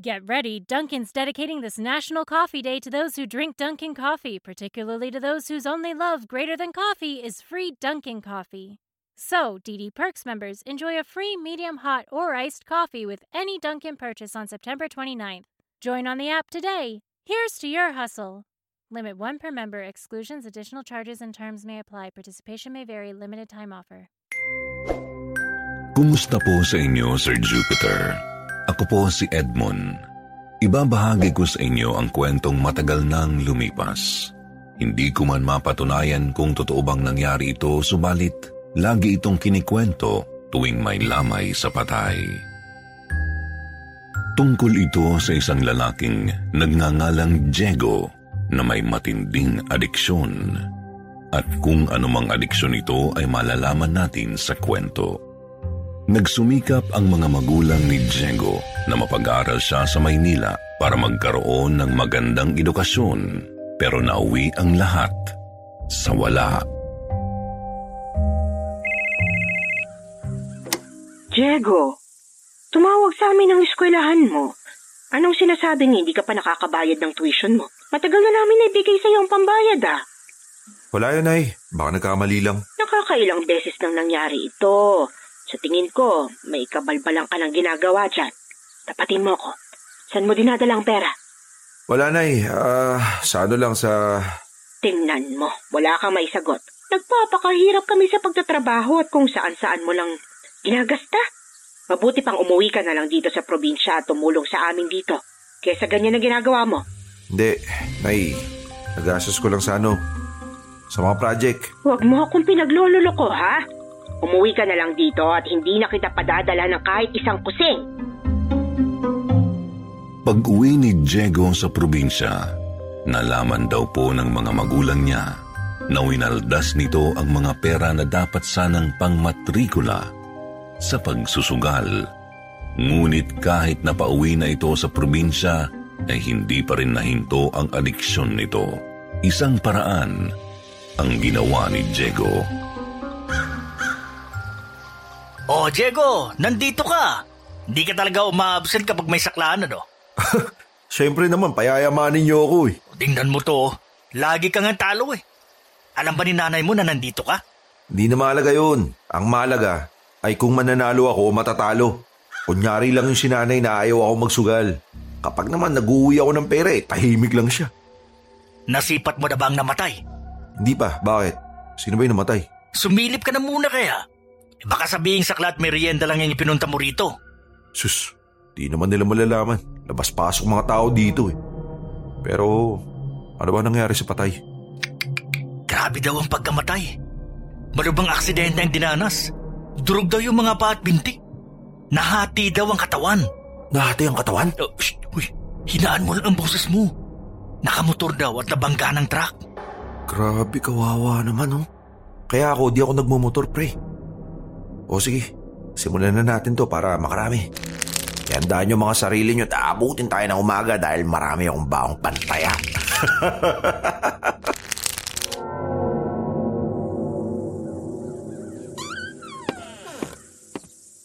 Get ready, Dunkin's dedicating this National Coffee Day to those who drink Dunkin' coffee, particularly to those whose only love greater than coffee is free Dunkin' coffee. So, DD Perks members enjoy a free medium hot or iced coffee with any Dunkin' purchase on September 29th. Join on the app today. Here's to your hustle. Limit one per member. Exclusions, additional charges, and terms may apply. Participation may vary. Limited time offer. Kumusta po sa inyo, Sir Jupiter? Ako po si Edmond. Ibabahagi ko sa inyo ang kwentong matagal nang lumipas. Hindi ko man mapatunayan kung totoo bang nangyari ito, subalit lagi itong kinikwento tuwing may lamay sa patay. Tungkol ito sa isang lalaking nagngangalang Diego na may matinding adiksyon. At kung anumang adiksyon ito ay malalaman natin sa kwento. Nagsumikap ang mga magulang ni Diego na mapag-aral siya sa Maynila para magkaroon ng magandang edukasyon pero nauwi ang lahat sa wala. Diego, tumawag sa amin ang eskwelahan mo. Anong sinasabing hindi ka pa nakakabayad ng tuition mo? Matagal na namin naibigay sa iyo ang pambayad ah. Wala yun ay. Baka nagkamali lang. Nakakailang beses nang nangyari ito. Sa tingin ko, may kabalbalang ka ng ginagawa dyan. Tapatin mo ko. Saan mo dinadala ang pera? Wala nay. Ah, sa ano lang sa... Tingnan mo, wala kang may sagot. Nagpapakahirap kami sa pagtatrabaho at kung saan-saan mo lang ginagasta. Mabuti pang umuwi ka na lang dito sa probinsya at tumulong sa amin dito. Kesa ganyan na ginagawa mo. Hindi, nay. Nagastos ko lang sa ano. Sa mga project. Huwag mo akong pinaglololoko, ha? Umuwi ka na lang dito at hindi na kita padadala ng kahit isang kusing. Pag-uwi ni Diego sa probinsya, nalaman daw po ng mga magulang niya na winaldas nito ang mga pera na dapat sanang pangmatrikula sa pagsusugal. Ngunit kahit na pauwi na ito sa probinsya, ay hindi pa rin nahinto ang adiksyon nito. Isang paraan ang ginawa ni Diego. Oh, Diego, nandito ka. Hindi ka talaga uma-absent kapag may saklaan, ano? Siyempre naman, payayamanin niyo ako eh. Tingnan mo to, oh. lagi kang talo eh. Alam ba ni nanay mo na nandito ka? Hindi na mahalaga yun. Ang mahalaga ay kung mananalo ako o matatalo. Kunyari lang yung sinanay na ayaw ako magsugal. Kapag naman nag-uwi ako ng pera eh, tahimik lang siya. Nasipat mo na ba ang namatay? Hindi pa, bakit? Sino ba yung namatay? Sumilip ka na muna kaya. Baka sabihin sa klat merienda lang yung ipinunta mo rito. Sus, di naman nila malalaman. Labas-pasok mga tao dito eh. Pero, ano ba nangyari sa patay? Grabe daw ang pagkamatay. Malubang aksidente ang dinanas. Durog daw yung mga paa at binti. Nahati daw ang katawan. Nahati ang katawan? Uh, shh, uy, hinaan mo lang ang boses mo. Nakamotor daw at nabangga ng truck. Grabe, kawawa naman oh. Kaya ako, di ako nagmumotor pre. O sige, simulan na natin to para makarami. Ihandaan nyo mga sarili nyo at aabutin tayo ng umaga dahil marami akong baong pantaya.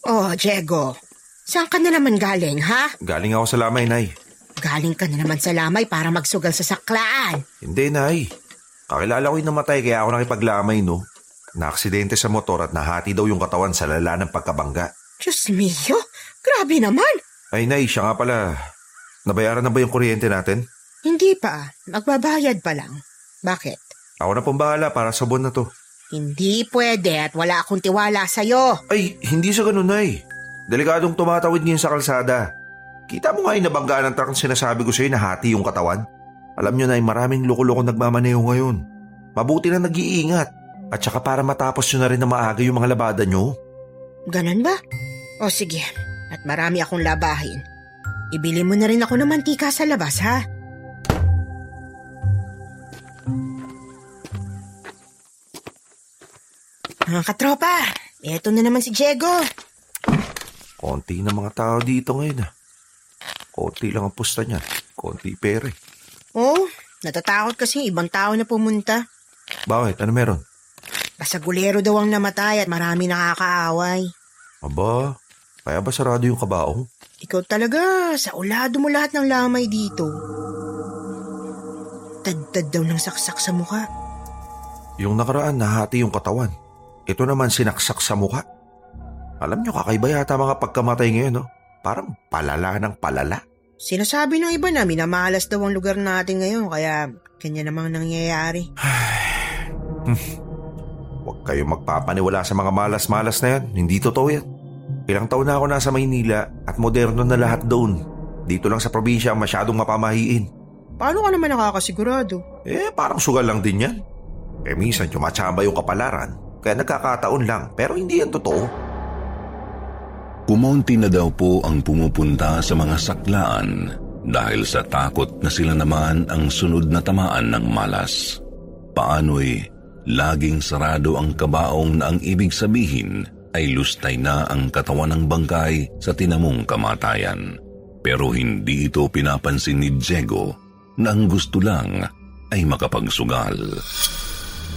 Oh, Diego. Saan ka na naman galing, ha? Galing ako sa lamay, Nay. Galing ka na naman sa lamay para magsugal sa saklaan. Hindi, Nay. Kakilala ko yung namatay kaya ako nakipaglamay, no? Naaksidente sa motor at nahati daw yung katawan sa lala ng pagkabangga. Diyos mio, grabe naman. Ay, Nay, siya nga pala. Nabayaran na ba yung kuryente natin? Hindi pa, magbabayad pa lang. Bakit? Ako na pong bahala para sa buwan na to. Hindi pwede at wala akong tiwala sa'yo. Ay, hindi sa ganun, Nay. Delikadong tumatawid ngayon sa kalsada. Kita mo nga yung nabanggaan ng truck ang sinasabi ko sa'yo na hati yung katawan. Alam nyo na maraming loko-loko nagmamaneho ngayon. Mabuti na nag-iingat. At saka para matapos nyo na rin na maaga yung mga labada nyo. Ganon ba? O sige, at marami akong labahin. Ibili mo na rin ako ng mantika sa labas, ha? Mga katropa, eto na naman si Diego. Konti na mga tao dito ngayon ah. Konti lang ang pusta niya. Konti pere. Oh, natatakot kasi ibang tao na pumunta. Bakit? Ano meron? Basagulero daw ang namatay at marami nakakaaway. Aba, kaya ba sarado yung kabaong? Ikaw talaga, sa ulado mo lahat ng lamay dito. Tad-tad daw ng saksak sa mukha. Yung nakaraan, nahati yung katawan. Ito naman sinaksak sa mukha. Alam nyo, kakaiba yata mga pagkamatay ngayon, no? Parang palala ng palala. Sinasabi ng iba na minamalas daw ang lugar natin ngayon, kaya kanya namang nangyayari. Huwag kayong magpapaniwala sa mga malas-malas na yan. Hindi totoo yan. Ilang taon na ako nasa Maynila at moderno na lahat doon. Dito lang sa probinsya masyadong mapamahiin. Paano ka naman nakakasigurado? Eh, parang sugal lang din yan. Eh, minsan tumatsamba yung kapalaran. Kaya nagkakataon lang, pero hindi yan totoo. Kumonti na daw po ang pumupunta sa mga saklaan dahil sa takot na sila naman ang sunod na tamaan ng malas. Paano'y laging sarado ang kabaong na ang ibig sabihin ay lustay na ang katawan ng bangkay sa tinamong kamatayan. Pero hindi ito pinapansin ni Diego na ang gusto lang ay makapagsugal.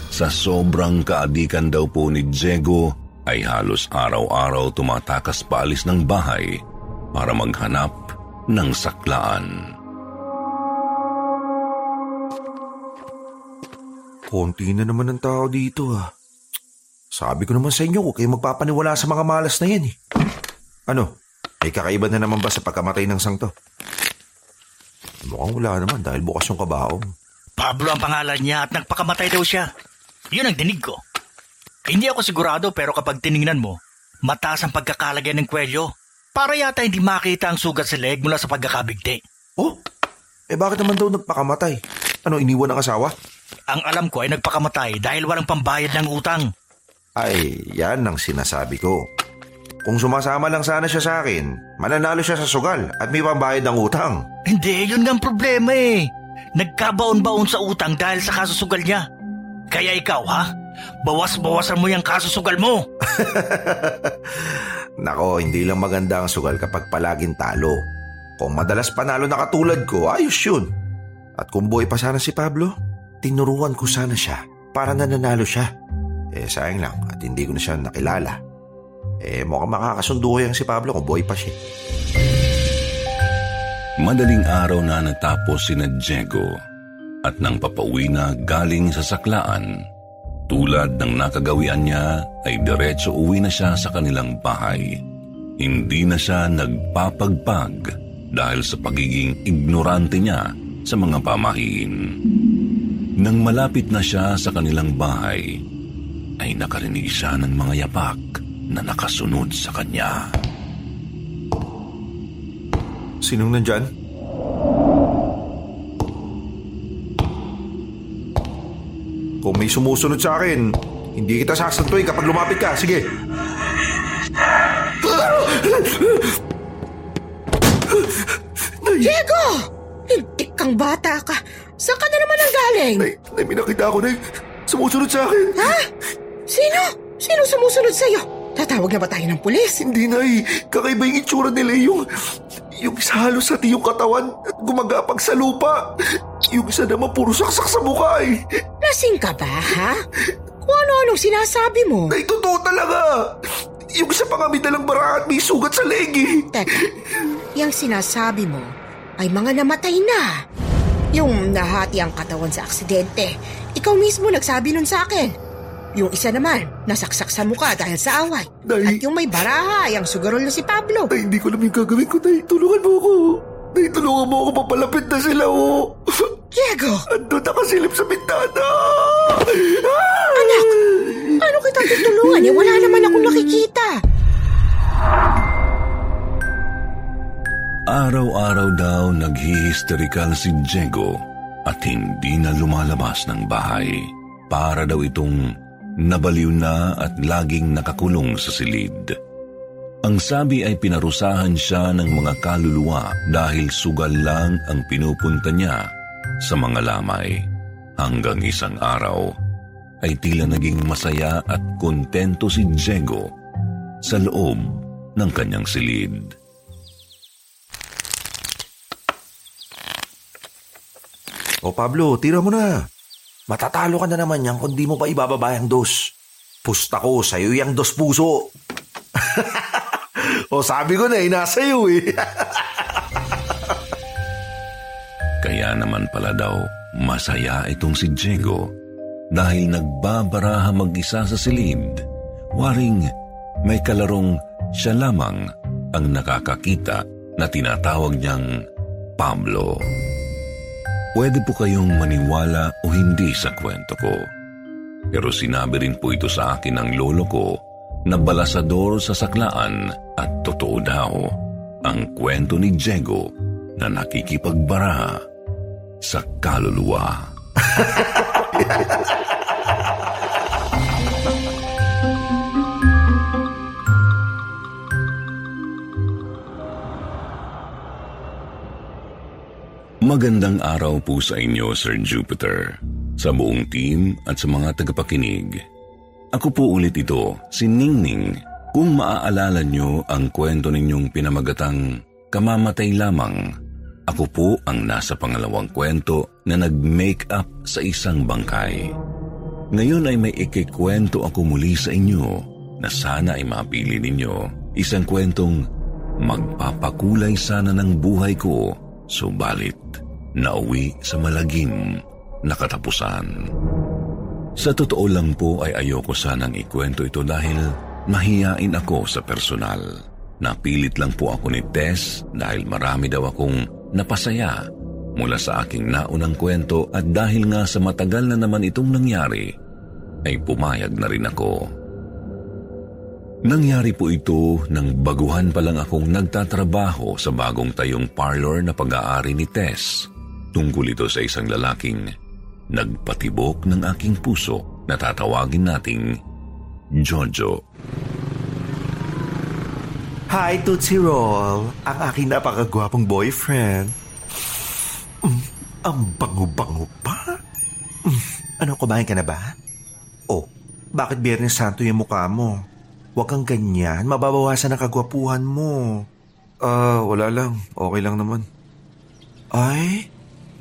Sa sobrang kaadikan daw po ni Diego ay halos araw-araw tumatakas paalis ng bahay para maghanap ng saklaan. Konti na naman ang tao dito ah. Sabi ko naman sa inyo, huwag kayo magpapaniwala sa mga malas na yan eh. Ano? May kakaiba na naman ba sa pagkamatay ng sangto? Mukhang wala naman dahil bukas yung kabaong. Pablo ang pangalan niya at nagpakamatay daw siya. Yun ang dinig ko. Hindi ako sigurado pero kapag tiningnan mo, mataas ang pagkakalagyan ng kwelyo. Para yata hindi makita ang sugat sa leg mula sa pagkakabigti. Oh? Eh bakit naman daw nagpakamatay? Ano, iniwan ng asawa? Ang alam ko ay nagpakamatay dahil walang pambayad ng utang. Ay, yan ang sinasabi ko. Kung sumasama lang sana siya sa akin, mananalo siya sa sugal at may pambayad ng utang. Hindi, yun nga ang problema eh. Nagkabaon-baon sa utang dahil sa kasusugal niya. Kaya ikaw ha, bawas-bawasan mo yung kasusugal mo. Nako, hindi lang maganda ang sugal kapag palaging talo. Kung madalas panalo na katulad ko, ayos yun. At kung buhay pa sana si Pablo, tinuruan ko sana siya para nananalo siya. Eh sayang lang at hindi ko na siya nakilala. Eh mukhang makakasundo yan si Pablo kung buhay pa siya. Madaling araw na natapos si na Diego at nang papauwi na galing sa saklaan, tulad ng nakagawian niya ay diretso uwi na siya sa kanilang bahay. Hindi na siya nagpapagpag dahil sa pagiging ignorante niya sa mga pamahiin. Nang malapit na siya sa kanilang bahay, ay nakarinig siya ng mga yapak na nakasunod sa kanya. Sinong nandyan? Kung may sumusunod sa akin, hindi kita sasantuin kapag lumapit ka. Sige. Diego! Hintik kang bata ka. Saan ka na naman ang galing? Nay, nay, may nakita ako na sumusunod sa akin. Ha? Sino? Sino sumusunod sa'yo? Tatawag na ba tayo ng pulis? Hindi, Nay. Kakaiba yung itsura nila yung... Yung isa halos sa yung katawan at gumagapag sa lupa. Yung isa naman puro saksak sa mukha eh. Lasing ka ba, ha? Kung ano-anong sinasabi mo? Nay, totoo talaga. Yung isa pa nga may dalang may sugat sa leg eh. Teka, yung sinasabi mo ay mga namatay na. Yung nahati ang katawan sa aksidente. Ikaw mismo nagsabi nun sa akin. Yung isa naman, nasaksak sa mukha dahil sa away. Day. At yung may baraha, yung sugarol na si Pablo. Ay, hindi ko alam yung gagawin ko, Day. Tulungan mo ako. Day, tulungan mo ako. Papalapit na sila, oh. Diego! Andun nakasilip sa bintana! Anak, ano kita tutulungan? Eh, wala naman akong nakikita. Araw-araw daw naghihisterikal si Diego at hindi na lumalabas ng bahay. Para daw itong nabaliw na at laging nakakulong sa silid. Ang sabi ay pinarusahan siya ng mga kaluluwa dahil sugal lang ang pinupunta niya sa mga lamay. Hanggang isang araw ay tila naging masaya at kontento si Diego sa loob ng kanyang silid. O Pablo, tira mo na. Matatalo ka na naman yan kung di mo pa ibababa yung dos. Pusta ko, sa'yo yung dos puso. o sabi ko na, eh, nasa iyo eh. Kaya naman pala daw, masaya itong si Diego dahil nagbabaraha mag-isa sa silid. Waring may kalarong siya lamang ang nakakakita na tinatawag niyang Pablo. Pwede po kayong maniwala o hindi sa kwento ko. Pero sinabi rin po ito sa akin ng lolo ko na balasador sa saklaan at totoo daw ang kwento ni Diego na nakikipagbara sa kaluluwa. Magandang araw po sa inyo, Sir Jupiter, sa buong team at sa mga tagapakinig. Ako po ulit ito, si Ningning. Kung maaalala nyo ang kwento ninyong pinamagatang Kamamatay Lamang ako po ang nasa pangalawang kwento na nag-make up sa isang bangkay. Ngayon ay may ikikwento ako muli sa inyo na sana ay mapili ninyo. Isang kwentong magpapakulay sana ng buhay ko, subalit nauwi sa malagim na katapusan. Sa totoo lang po ay ayoko sanang ikwento ito dahil mahiyain ako sa personal. Napilit lang po ako ni Tess dahil marami daw akong napasaya mula sa aking naunang kwento at dahil nga sa matagal na naman itong nangyari, ay pumayag na rin ako. Nangyari po ito nang baguhan pa lang akong nagtatrabaho sa bagong tayong parlor na pag-aari ni Tess. Tungkol ito sa isang lalaking nagpatibok ng aking puso na tatawagin nating Jojo. Hi, Tootsie Roll. Ang aking napakagwapong boyfriend. Mm, ang bango-bango pa. Mm, ano, kumain ka na ba? Oh, bakit Biyernes Santo yung mukha mo? Huwag kang ganyan. Mababawasan ang kagwapuhan mo. Ah, uh, wala lang. Okay lang naman. Ay,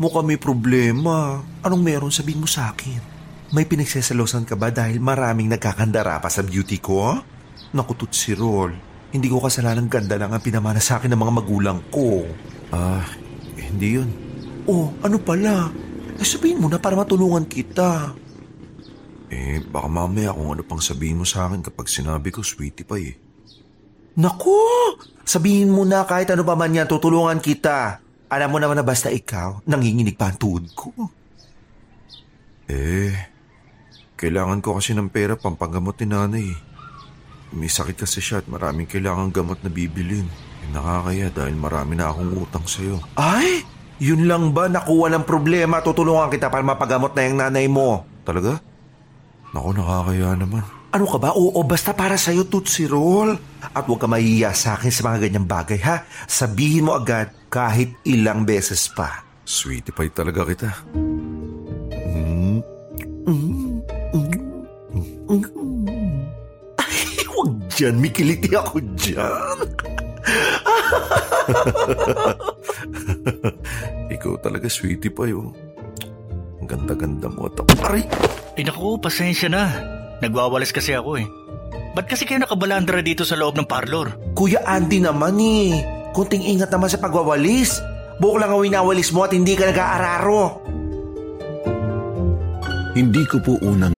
mukha may problema. Anong meron sabihin mo sa akin? May pinagsasalosan ka ba dahil maraming nagkakandara pa sa beauty ko? Naku, Tootsie Roll. Hindi ko kasalanan ganda lang ang pinamana sa akin ng mga magulang ko. Ah, hindi yun. Oh, ano pala? Eh, sabihin mo na para matulungan kita. Eh, baka mamaya kung ano pang sabihin mo sa akin kapag sinabi ko, sweetie pa eh. Naku! Sabihin mo na kahit ano pa man yan, tutulungan kita. Alam mo naman na basta ikaw, nanginginig pa ang tuhod ko. Eh, kailangan ko kasi ng pera pampagamot ni nanay. May sakit kasi siya at maraming kailangang gamot na bibilin. Eh, nakakaya dahil marami na akong utang sa'yo. Ay! Yun lang ba? Nakuha ng problema. Tutulungan kita para mapagamot na yung nanay mo. Talaga? Naku, nakakaya naman. Ano ka ba? Oo, basta para sa'yo, Tootsie Roll. At huwag ka mahiya sa akin sa mga ganyang bagay, ha? Sabihin mo agad kahit ilang beses pa. Sweetie pie talaga kita. Mm. Mm. Mm. Mm. Huwag dyan, mikiliti ako dyan. Ikaw talaga, sweetie pa yun. Ang ganda-ganda mo. Aray! Ay naku, pasensya na. Nagwawalas kasi ako eh. Ba't kasi kayo nakabalandra dito sa loob ng parlor? Kuya Andy naman eh. Kunting ingat naman sa pagwawalis. Buok lang ang winawalis mo at hindi ka nag-aararo. Hindi ko po unang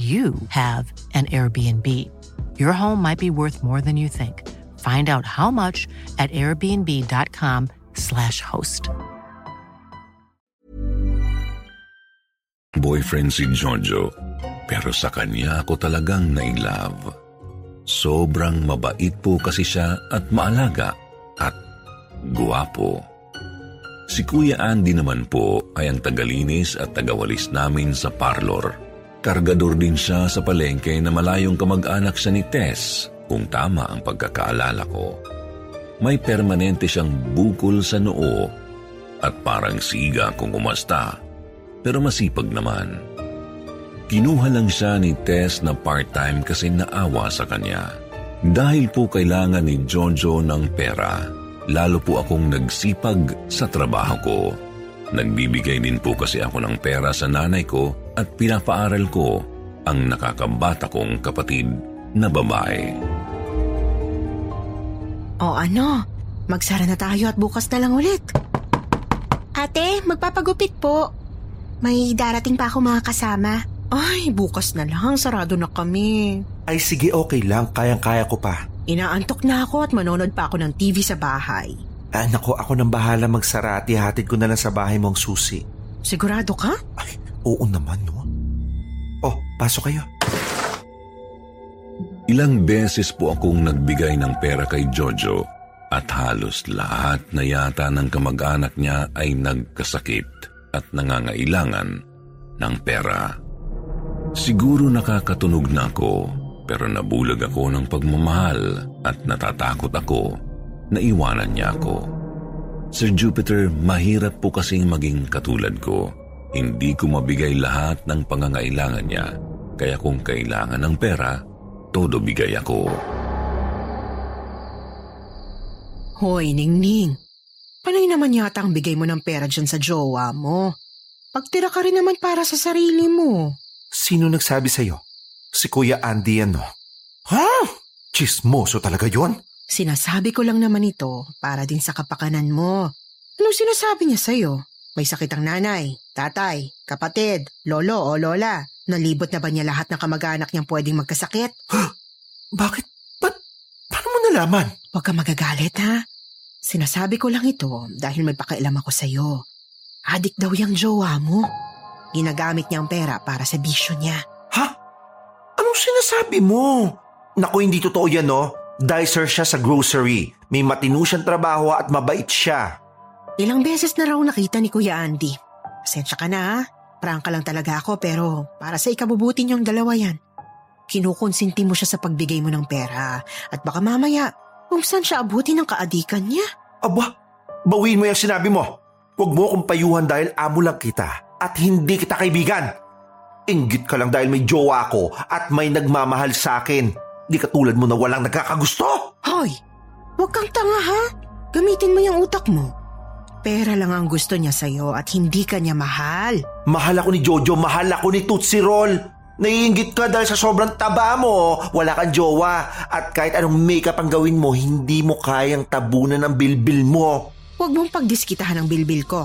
you have an Airbnb. Your home might be worth more than you think. Find out how much at airbnb.com/slash host. Boyfriend si Jojo, pero sa kanya ako talagang na-inlove. Sobrang mabait po kasi siya at maalaga at guwapo. Si Kuya Andy naman po ay ang tagalinis at tagawalis namin sa parlor. Kargador din siya sa palengke na malayong kamag-anak siya ni Tess kung tama ang pagkakaalala ko. May permanente siyang bukol sa noo at parang siga kung umasta, pero masipag naman. Kinuha lang siya ni Tess na part-time kasi naawa sa kanya. Dahil po kailangan ni Jojo ng pera, lalo po akong nagsipag sa trabaho ko. Nagbibigay din po kasi ako ng pera sa nanay ko at pinapaaral ko ang nakakabata kong kapatid na babae. O ano, magsara na tayo at bukas na lang ulit. Ate, magpapagupit po. May darating pa ako mga kasama. Ay, bukas na lang. Sarado na kami. Ay sige, okay lang. Kayang-kaya ko pa. Inaantok na ako at manonood pa ako ng TV sa bahay. Ah, nako, ako nang bahala magsarati. Hatid ko na lang sa bahay mong susi. Sigurado ka? Ay, oo naman, no? Oh, pasok kayo. Ilang beses po akong nagbigay ng pera kay Jojo at halos lahat na yata ng kamag-anak niya ay nagkasakit at nangangailangan ng pera. Siguro nakakatunog na ako pero nabulag ako ng pagmamahal at natatakot ako na iwanan niya ako. Sir Jupiter, mahirap po kasing maging katulad ko. Hindi ko mabigay lahat ng pangangailangan niya. Kaya kung kailangan ng pera, todo bigay ako. Hoy, Ningning. Panay naman yata ang bigay mo ng pera dyan sa jowa mo. Pagtira ka rin naman para sa sarili mo. Sino nagsabi sa'yo? Si Kuya Andy yan, no? Ha? Chismoso talaga yon? Sinasabi ko lang naman ito para din sa kapakanan mo. Anong sinasabi niya sa'yo? May sakit ang nanay, tatay, kapatid, lolo o lola. Nalibot na ba niya lahat ng kamag-anak niyang pwedeng magkasakit? Bakit? Ba't? Paano mo nalaman? Huwag ka magagalit ha. Sinasabi ko lang ito dahil may pakailam ako sa'yo. Adik daw yung jowa mo. Ginagamit niya ang pera para sa bisyo niya. Ha? Anong sinasabi mo? Naku, hindi totoo yan, no? Dicer siya sa grocery. May matino siyang trabaho at mabait siya. Ilang beses na raw nakita ni Kuya Andy. Pasensya ka na ha. Prangka lang talaga ako pero para sa ikabubuti niyong dalawa yan. Kinukonsinti mo siya sa pagbigay mo ng pera at baka mamaya kung saan siya abuti ng kaadikan niya. Aba, bawiin mo yung sinabi mo. Huwag mo akong payuhan dahil amo lang kita at hindi kita kaibigan. Inggit ka lang dahil may jowa ako at may nagmamahal sa akin. Di katulad mo na walang nagkakagusto. Hoy, huwag kang tanga ha. Gamitin mo yung utak mo. Pera lang ang gusto niya sa'yo at hindi ka niya mahal. Mahal ako ni Jojo, mahal ako ni Tootsie Roll. Naiingit ka dahil sa sobrang taba mo, wala kang jowa. At kahit anong makeup ang gawin mo, hindi mo kayang tabunan ng bilbil mo. Huwag mong pagdiskitahan ang bilbil ko.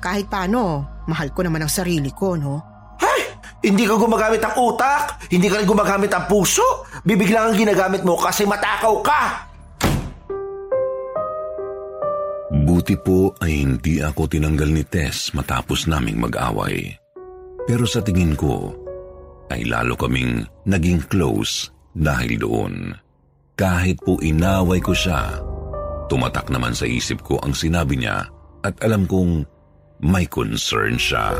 Kahit paano, mahal ko naman ang sarili ko, no? Ay! Hindi ka gumagamit ang utak! Hindi ka rin gumagamit ang puso! Bibig lang ang ginagamit mo kasi matakaw ka! Buti po ay hindi ako tinanggal ni Tess matapos naming mag-away. Pero sa tingin ko, ay lalo kaming naging close dahil doon. Kahit po inaway ko siya, tumatak naman sa isip ko ang sinabi niya at alam kong may concern siya.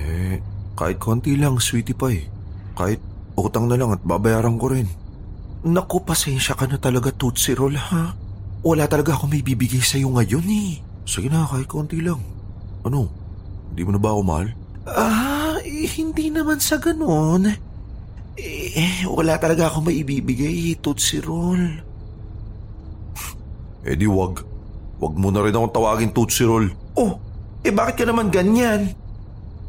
Eh, kahit konti lang, sweetie pie. Kahit utang na lang at babayaran ko rin. Naku, pasensya ka na talaga, Tootsie Roll, ha? Wala talaga ako may bibigay sa'yo ngayon, eh. Sige na, kahit konti lang. Ano? Hindi mo na ba ako mahal? Ah, eh, hindi naman sa ganon. Eh, wala talaga ako may ibibigay, Tootsie Roll. Eh di wag. Wag mo na rin akong tawagin Tootsie Roll. Oh, eh bakit ka naman ganyan?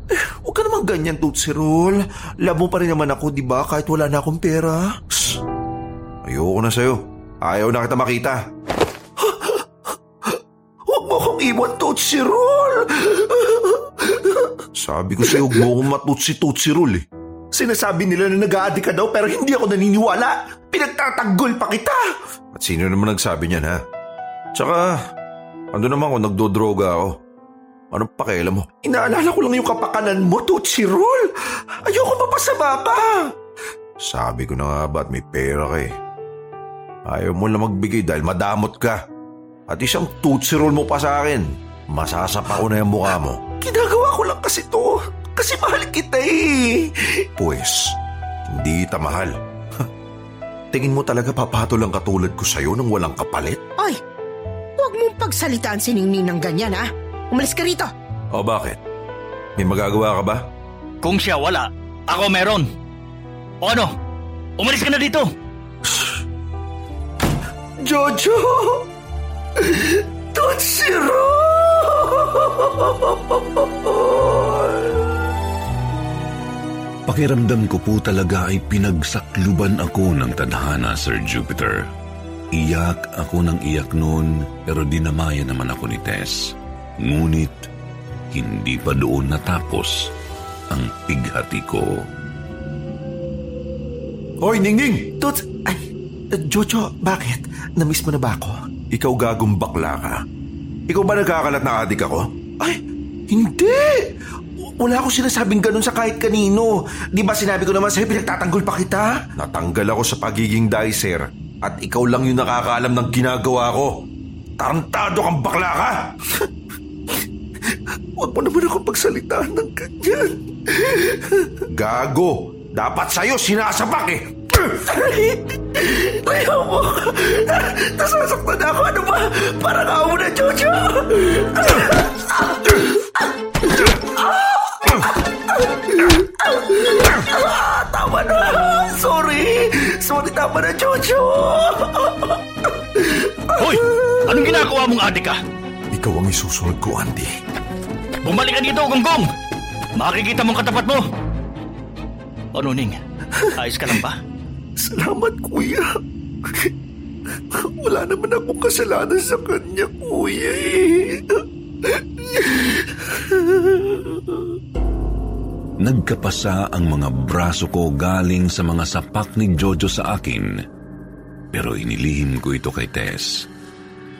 Eh, huwag ka naman ganyan, Tootsie Roll. Love mo pa rin naman ako, di ba? Kahit wala na akong pera. Shh. Ayoko na sa'yo. Ayaw na kita makita. Huwag mo akong iwan, Tootsie Roll. Sabi ko sa'yo, huwag mo akong matutsi Tootsie Roll eh. Sinasabi nila na nag-a-addict ka daw pero hindi ako naniniwala. Pinagtatanggol pa kita. At sino naman nagsabi niyan ha? Tsaka, ano naman kung nagdodroga ako? Anong pakialam mo? Inaalala ko lang yung kapakanan mo, Tootsie Roll. Ayoko mapasama ka. Sabi ko na nga ba't may pera ka eh. Ayaw mo na magbigay dahil madamot ka. At isang Tootsie Roll mo pa sa akin. Masasapa ko na yung mukha mo. Ginagawa ko lang kasi to. Kasi mahal kita eh. Pues, hindi kita mahal. Tingin mo talaga papato lang katulad ko sa'yo nang walang kapalit? Ay, huwag mong pagsalitaan si Ningning ng ganyan ha. Umalis ka rito. O bakit? May magagawa ka ba? Kung siya wala, ako meron. O ano? Umalis ka na dito. Jojo! Tootsie Pakiramdam ko po talaga ay pinagsakluban ako ng tadhana, Sir Jupiter. Iyak ako ng iyak noon pero dinamaya naman ako ni Tess. Ngunit hindi pa doon natapos ang pighati ko. Hoy, Ningning! Toots! Ay, Jojo, bakit? Namiss mo na ba ako? Ikaw gagong bakla ka. Ikaw ba nagkakalat na adik ako? Ay, hindi! Wala akong sinasabing ganun sa kahit kanino. Di ba sinabi ko naman sa'yo pinagtatanggol pa kita? Natanggal ako sa pagiging dicer at ikaw lang yung nakakaalam ng ginagawa ko. Tarantado kang bakla ka! Huwag mo naman ako pagsalitaan ng ganyan. Gago! Dapat sa'yo sinasabak eh! Ayaw mo! Nasasaktan ako! Ano ba? Parang ako na, Jojo! Tama na! Sorry! Sorry, tama na, Jojo! Hoy! Anong ginagawa mong adik ka? Ikaw ang isusunod ko, Andy. Bumalik ka dito, Gonggong! Makikita mong katapat mo! Ano, Ning? Ayos ka lang ba? Salamat, kuya. Wala naman akong kasalanan sa kanya, kuya eh. Nagkapasa ang mga braso ko galing sa mga sapak ni Jojo sa akin. Pero inilihim ko ito kay Tess.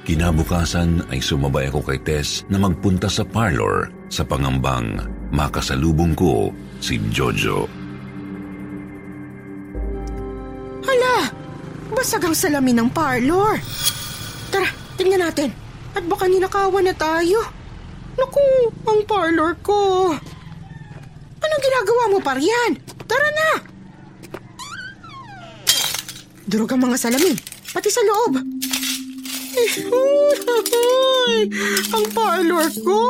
Kinabukasan ay sumabay ako kay Tess na magpunta sa parlor sa pangambang makasalubong ko si Jojo. Basag ang salamin ng parlor. Tara, tingnan natin. At baka ninakawan na tayo. Naku, ang parlor ko. Anong ginagawa mo pa riyan? Tara na! Durog ang mga salamin, pati sa loob. Ang parlor ko!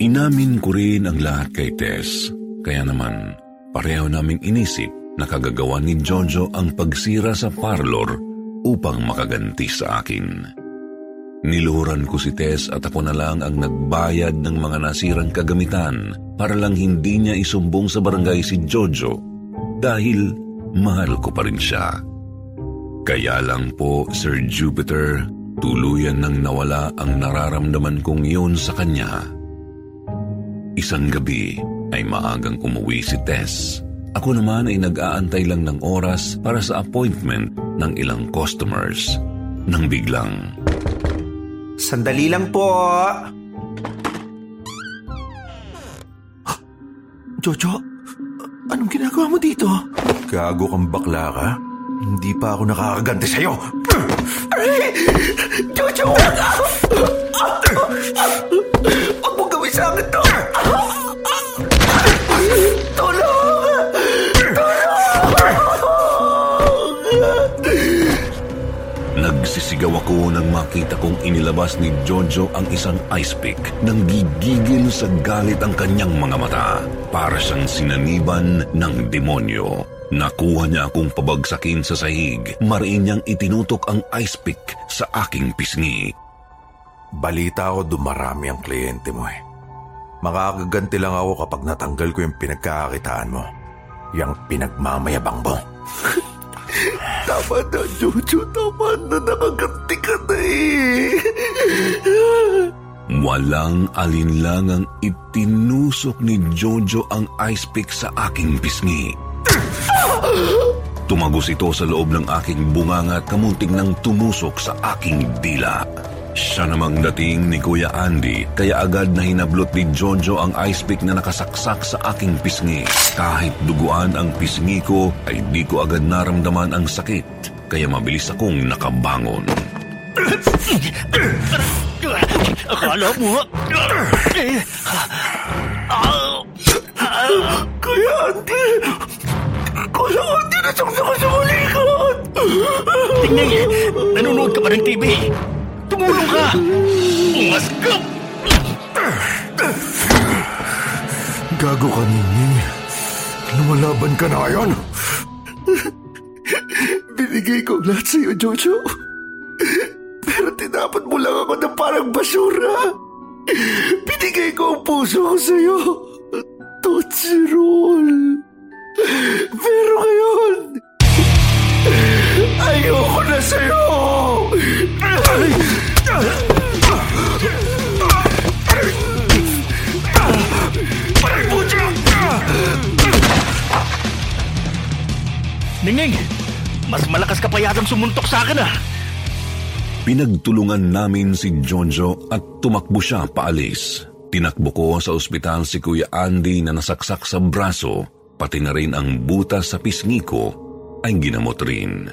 Inamin ko rin ang lahat kay Tess. Kaya naman, pareho naming inisip na kagagawa ni Jojo ang pagsira sa parlor upang makaganti sa akin. Niluhuran ko si Tess at ako na lang ang nagbayad ng mga nasirang kagamitan para lang hindi niya isumbong sa barangay si Jojo dahil mahal ko pa rin siya. Kaya lang po, Sir Jupiter, tuluyan nang nawala ang nararamdaman kong yun sa kanya. Isang gabi ay maagang umuwi si Tess. Ako naman ay nag-aantay lang ng oras para sa appointment ng ilang customers. Nang biglang... Sandali lang po! Jojo, anong ginagawa mo dito? Gago kang bakla ka? Hindi pa ako nakakaganti sa'yo! Aray! Jojo, wag! Huwag mo gawin sa akin to! Nagsisigaw ako nang makita kong inilabas ni Jojo ang isang ice pick nang gigigil sa galit ang kanyang mga mata. Para siyang sinaniban ng demonyo. Nakuha niya akong pabagsakin sa sahig. Mariin niyang itinutok ang ice pick sa aking pisngi. Balita ko dumarami ang kliyente mo eh. Makakaganti lang ako kapag natanggal ko yung pinagkakakitaan mo. Yang pinagmamayabang mo. Tama na, Jojo. Tama na. Nakaganti ka na eh. Walang alinlangang itinusok ni Jojo ang ice pick sa aking pisngi. Tumagos ito sa loob ng aking bunganga at kamunting nang tumusok sa aking dila. Siya namang dating ni Kuya Andy, kaya agad na hinablot ni Jojo ang ice pick na nakasaksak sa aking pisngi. Kahit duguan ang pisngi ko, ay di ko agad naramdaman ang sakit, kaya mabilis akong nakabangon. Akala mo, Kuya Andy! Kuya Andy, nasaksak ka sa balikat! Tingnan, nanonood ka ba ng TV? Tumulong ka! Ungas ka! Gago ka, Ningning. Lumalaban ka na ngayon. Binigay ko lahat sa'yo, Jojo. Pero tinapad mo lang ako na parang basura. Binigay ko ang puso ko sa'yo. Tootsie Roll. Pero ngayon, ayoko na sa'yo. Ningning, mas malakas ka pa yatang sumuntok sa akin ah. Pinagtulungan namin si Jojo at tumakbo siya paalis. Tinakbo ko sa ospital si Kuya Andy na nasaksak sa braso, pati na rin ang butas sa pisngi ko ay ginamot rin.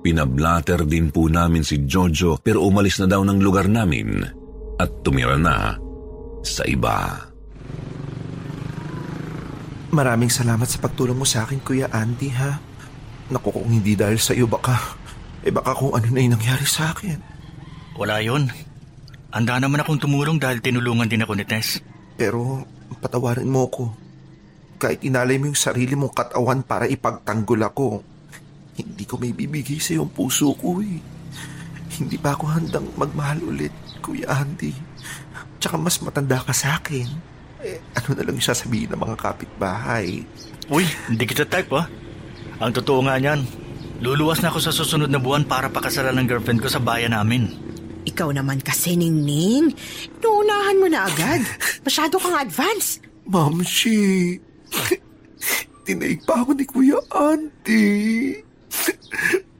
Pinablatter din po namin si Jojo pero umalis na daw ng lugar namin at tumira na sa iba. Maraming salamat sa pagtulong mo sa akin, Kuya Andy, ha? Naku, kung hindi dahil sa iyo, baka... Eh baka kung ano na yung nangyari sa akin. Wala yon. Handa naman akong tumulong dahil tinulungan din ako ni Tess. Pero patawarin mo ko. Kahit inalay mo yung sarili mong katawan para ipagtanggol ako, hindi ko may bibigay sa yung puso ko eh. Hindi pa ako handang magmahal ulit, Kuya Andy. Tsaka mas matanda ka sa akin. Eh, ano na lang yung sasabihin ng mga kapitbahay? Uy, hindi kita type ah. Ang totoo nga niyan, luluwas na ako sa susunod na buwan para pakasalan ng girlfriend ko sa bayan namin. Ikaw naman kasi, Ningning. Inuunahan mo na agad. Masyado kang advance. Mamshi, tinaig pa ako ni Kuya Auntie.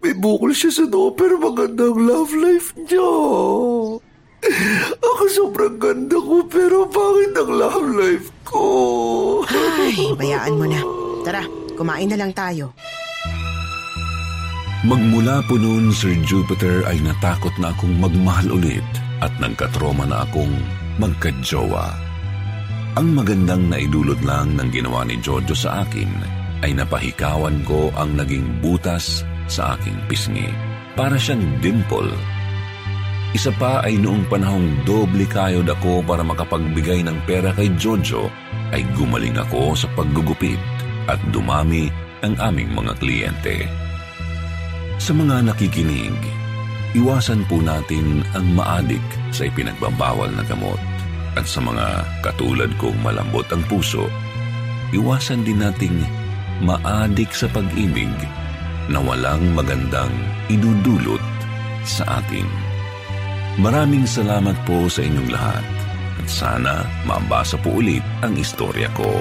May bukol siya sa noo pero magandang love life niya. Ako sobrang ganda ko pero bakit ang love life ko? Ay, bayaan mo na. Tara, kumain na lang tayo. Magmula po noon, Sir Jupiter ay natakot na akong magmahal ulit at nagkatroma na akong magkadjowa. Ang magandang naidulot lang ng ginawa ni Jojo sa akin ay napahikawan ko ang naging butas sa aking pisngi. Para siyang dimple. Isa pa ay noong panahong doble kayod ako para makapagbigay ng pera kay Jojo ay gumaling ako sa paggugupit at dumami ang aming mga kliyente. Sa mga nakikinig, iwasan po natin ang maadik sa ipinagbabawal na gamot. At sa mga katulad kong malambot ang puso, iwasan din nating maadik sa pag-ibig na walang magandang idudulot sa atin. Maraming salamat po sa inyong lahat at sana mabasa po ulit ang istorya ko.